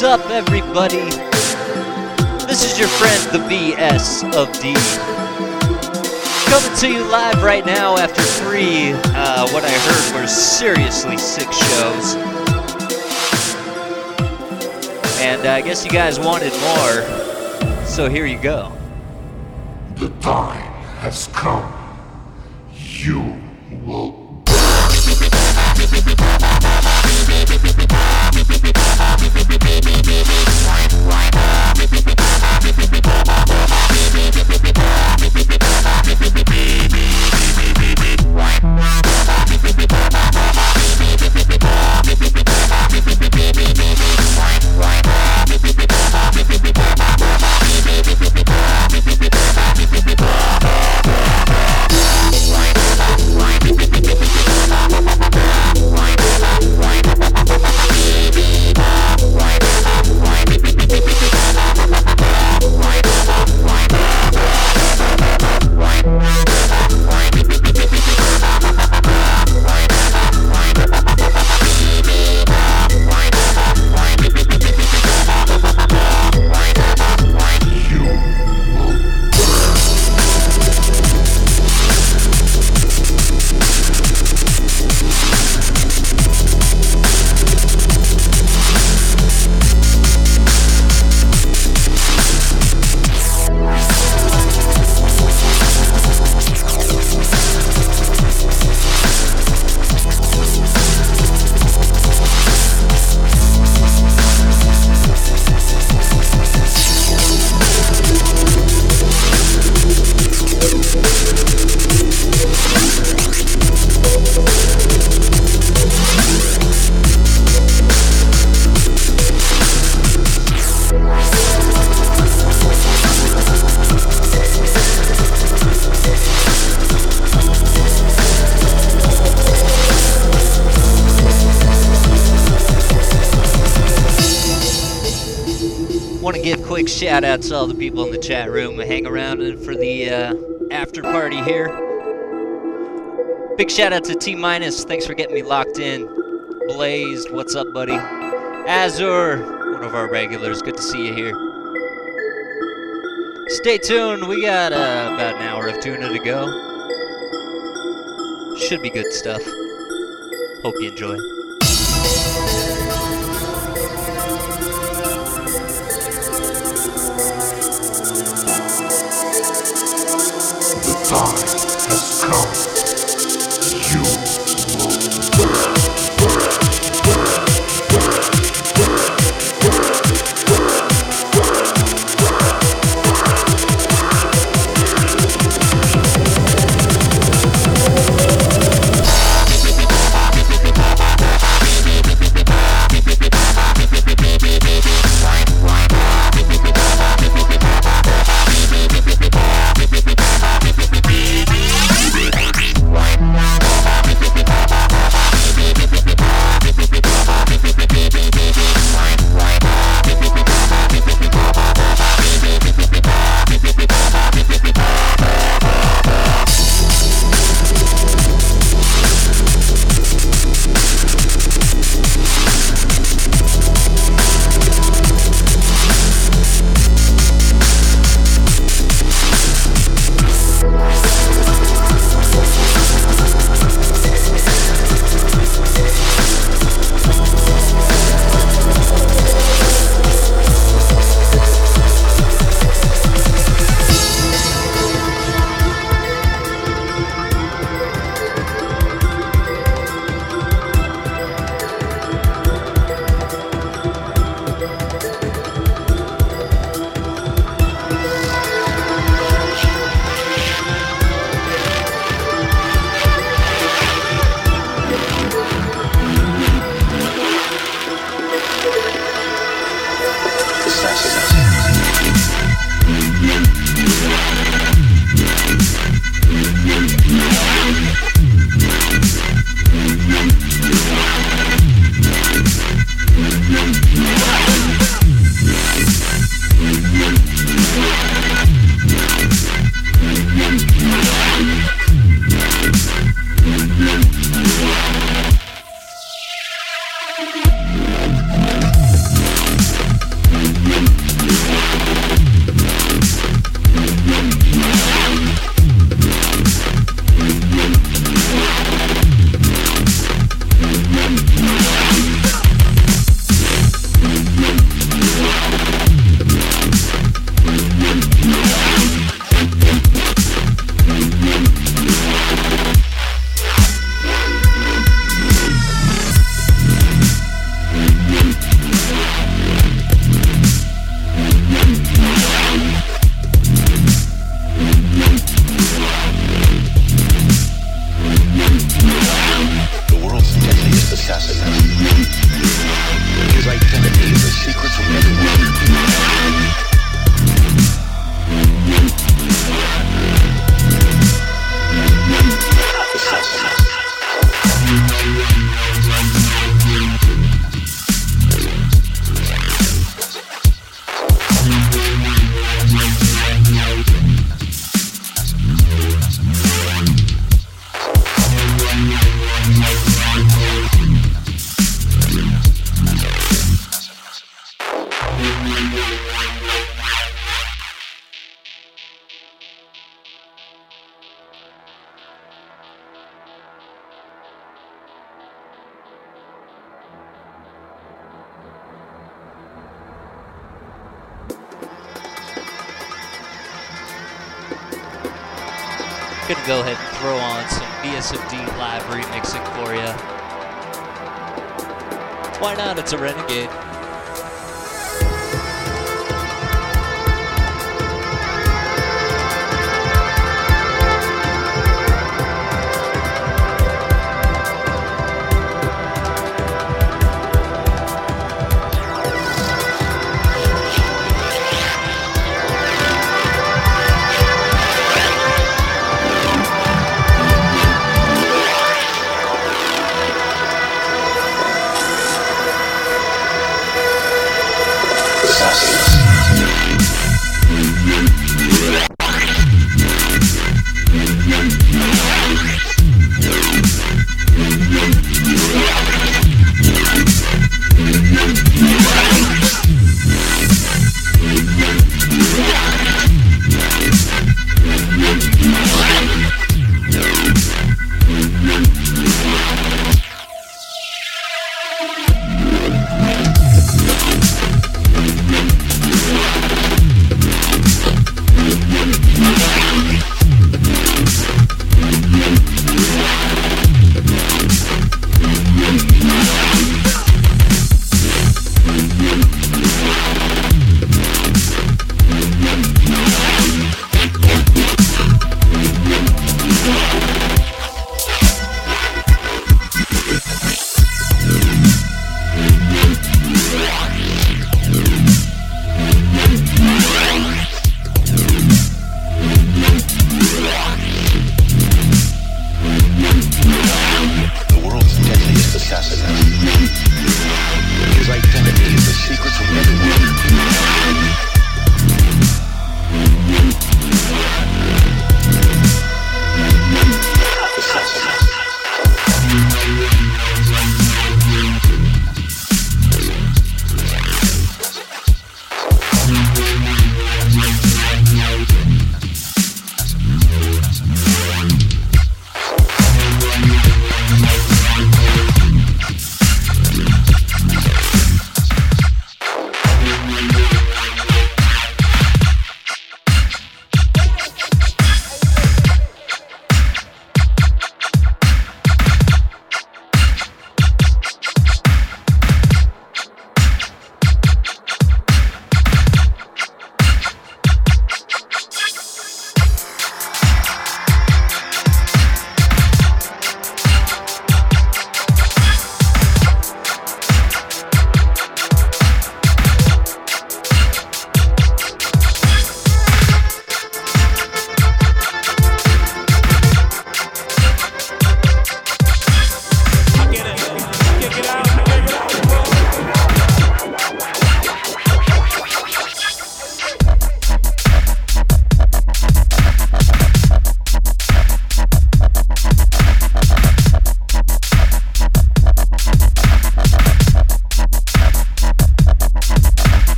What's up, everybody? This is your friend, the BS of D. Coming to you live right now after three, uh, what I heard were seriously sick shows. And uh, I guess you guys wanted more, so here you go. The time has come. Shout out to all the people in the chat room hang around for the uh, after party here. Big shout out to T Minus. Thanks for getting me locked in. Blazed, what's up, buddy? Azure, one of our regulars. Good to see you here. Stay tuned. We got uh, about an hour of tuna to go. Should be good stuff. Hope you enjoy.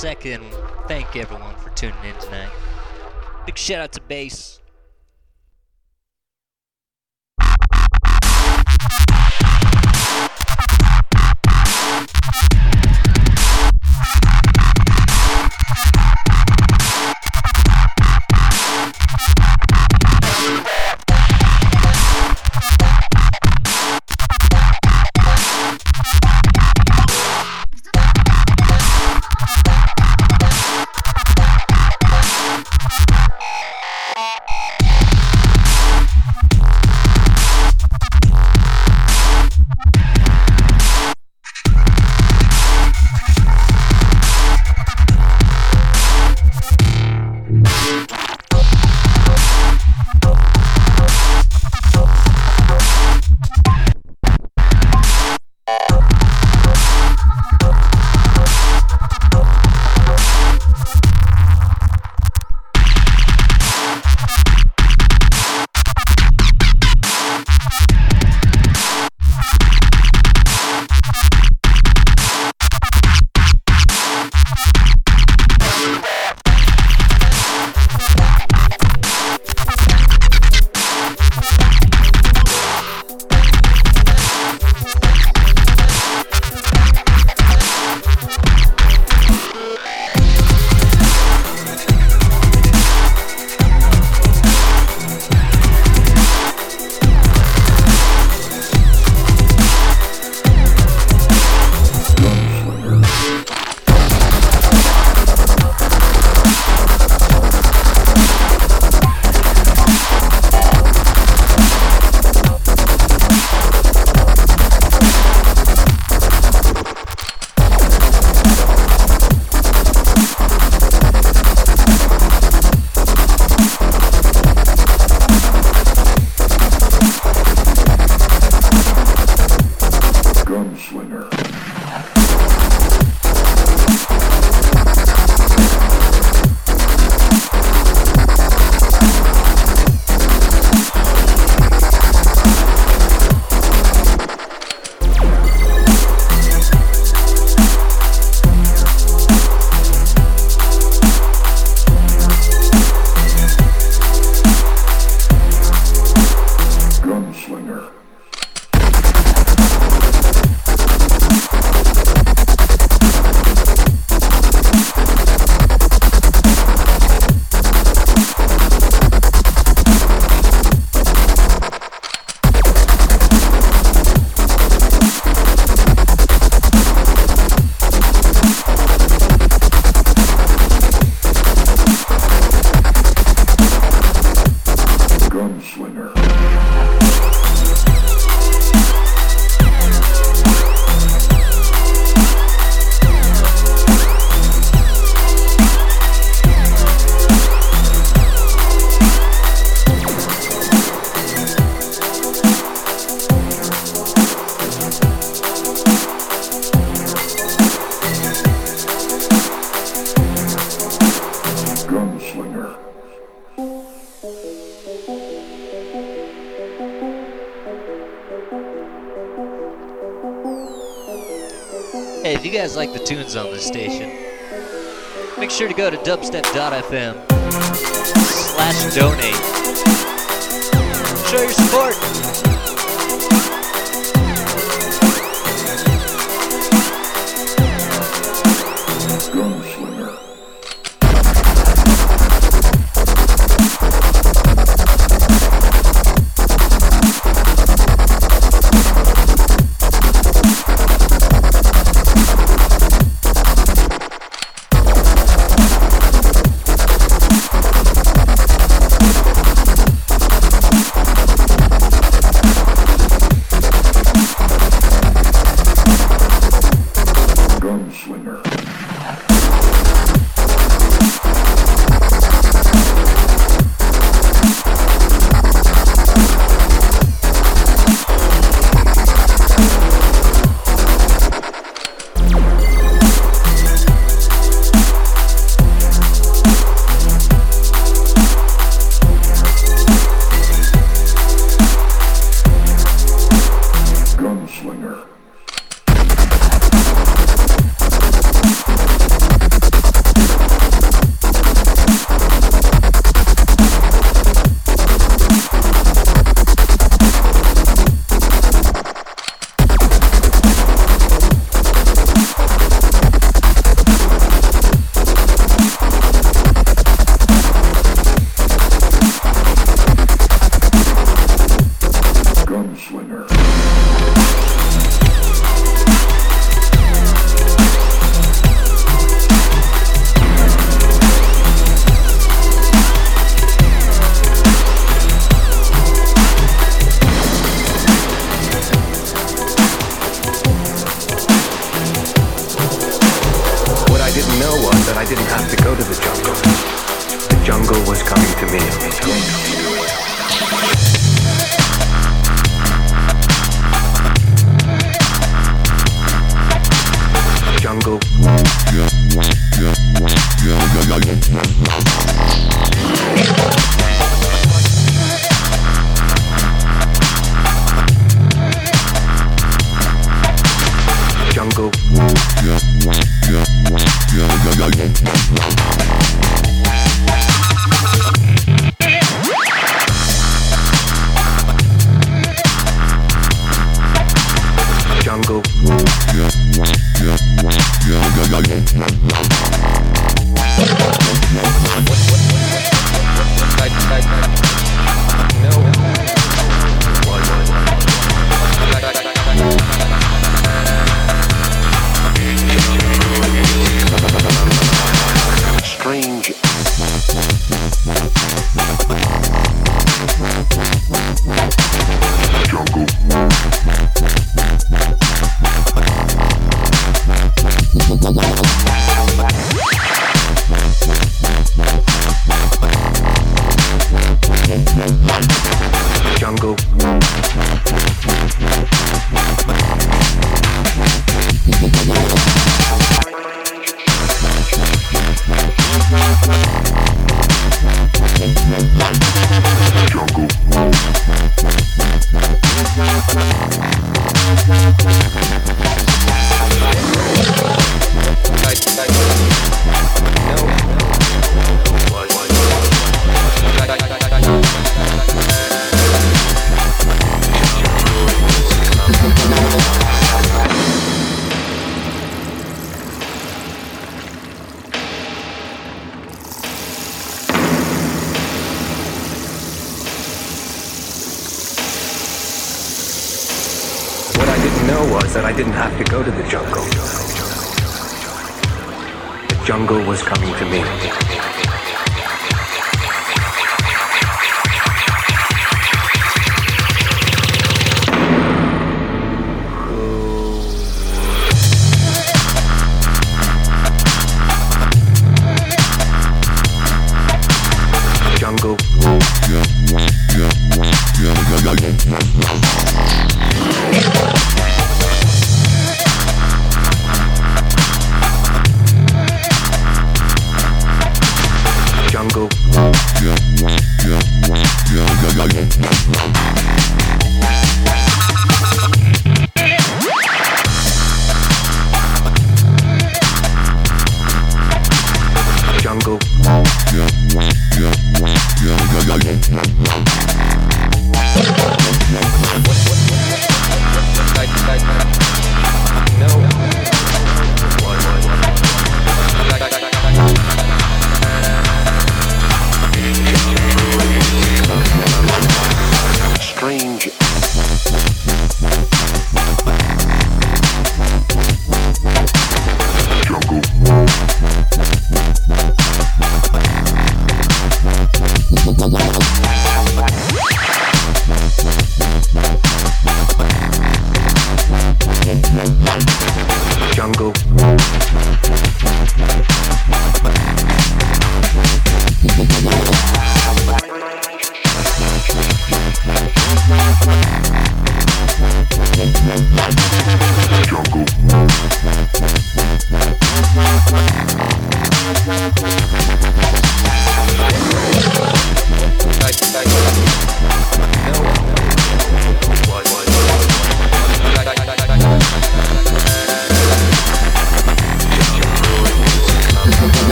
Second, thank everyone for tuning in tonight. Big shout out to Bass. tunes on the station. Make sure to go to dubstep.fm slash donate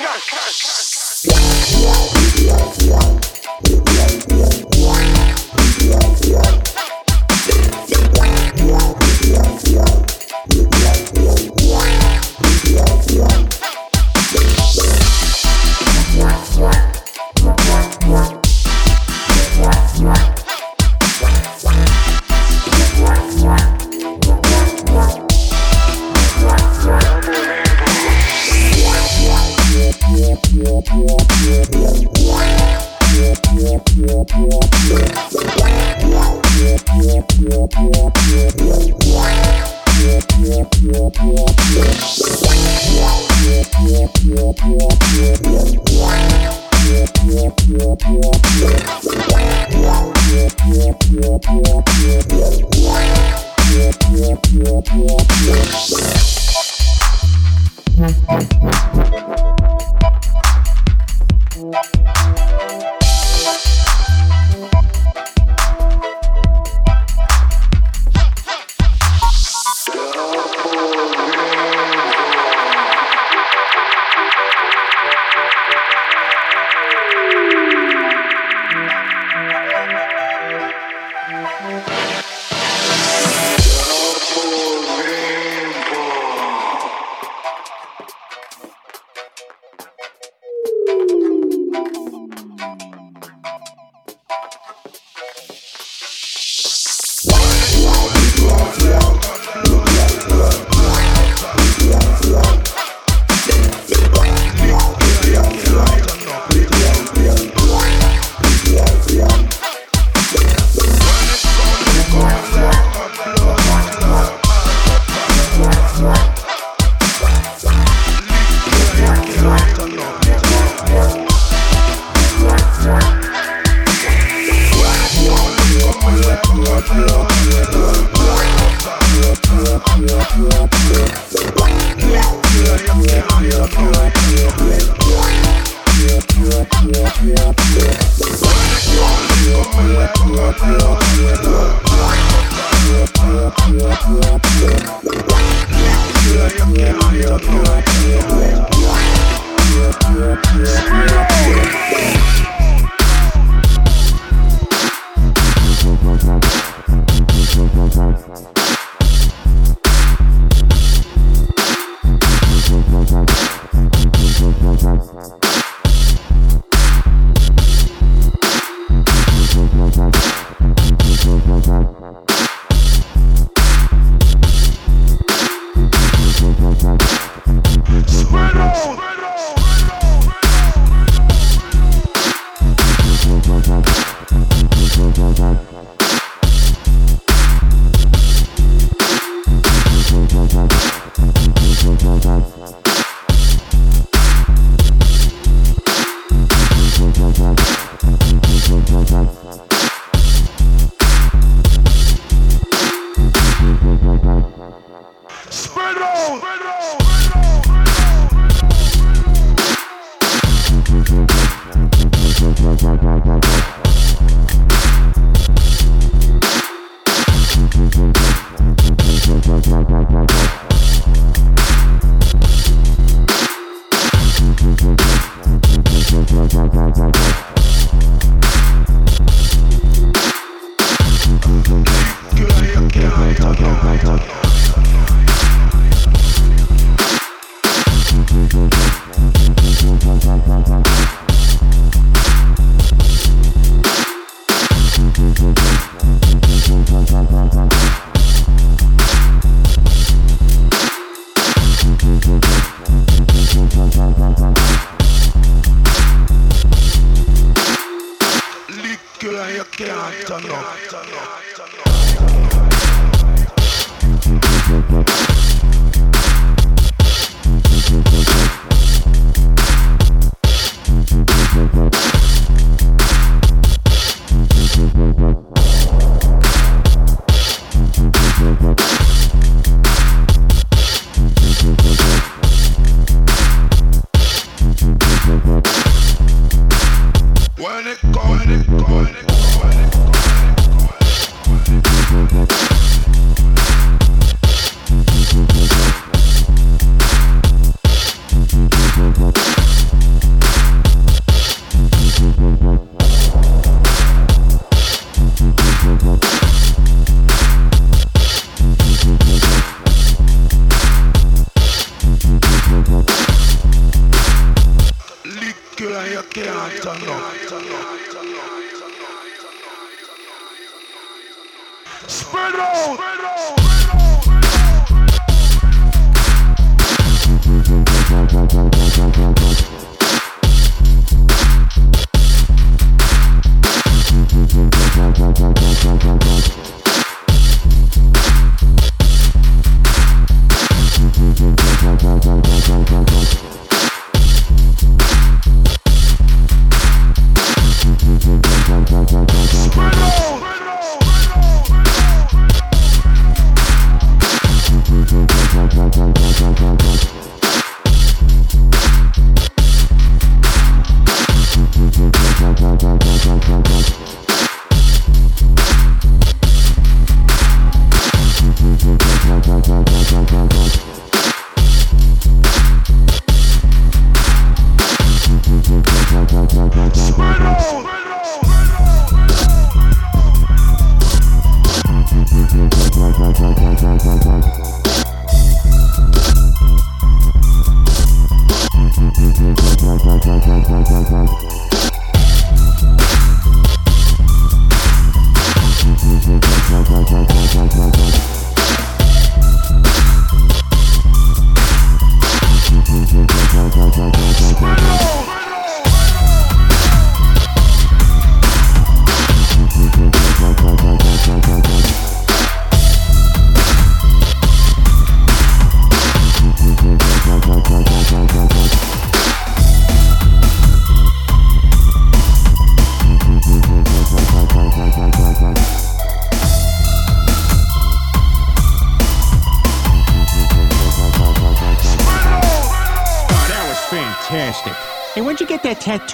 When it go,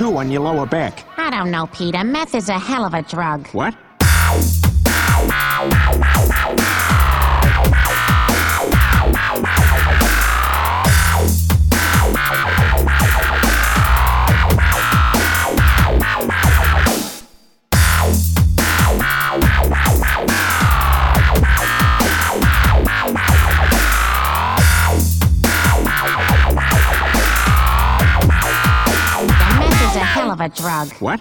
on your lower back? I don't know, Peter. Meth is a hell of a drug. What? Drug. What?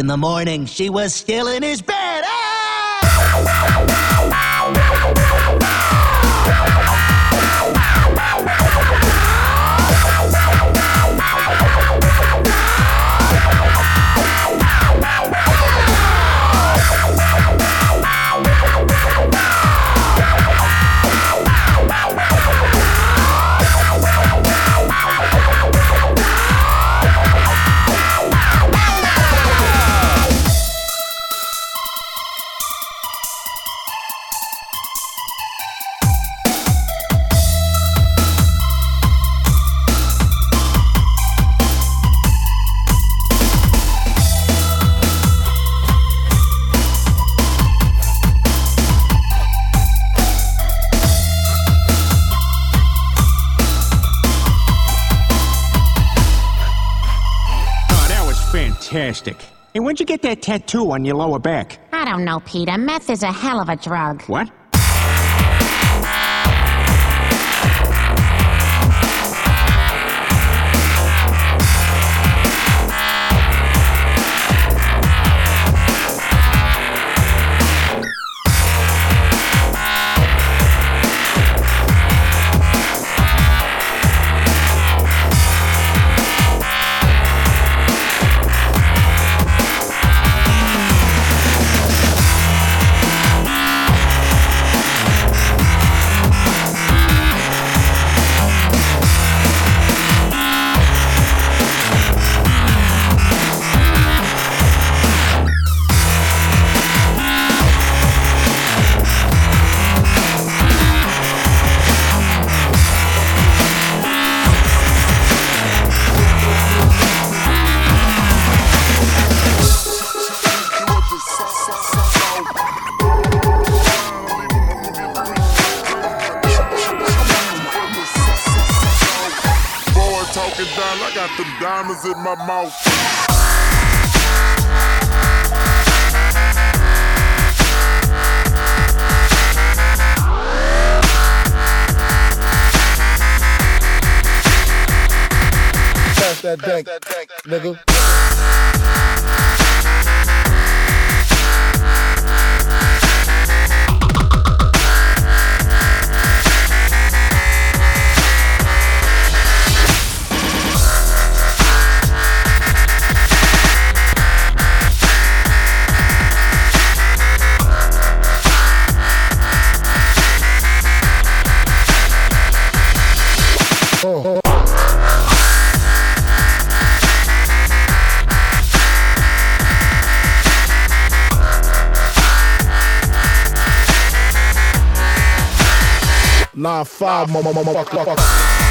In the morning, she was still in his bed. Ah! When'd you get that tattoo on your lower back? I don't know, Peter. Meth is a hell of a drug. What? Motherfucker.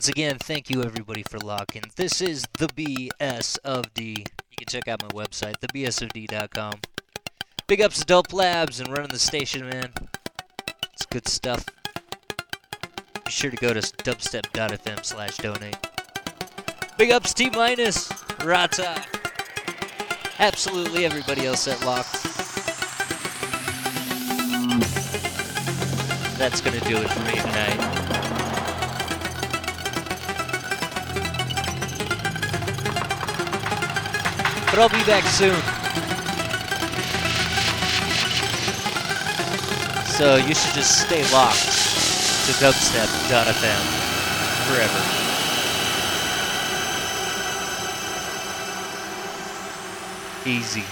Once again, thank you everybody for locking. This is the BS of D. You can check out my website, thebsofd.com. Big ups to Dope Labs and running the station, man. It's good stuff. Be sure to go to dubstep.fm slash donate. Big ups T minus, Rata. Absolutely everybody else at locked. That's gonna do it for me tonight. But I'll be back soon. So you should just stay locked to dubstep.fm forever. Easy.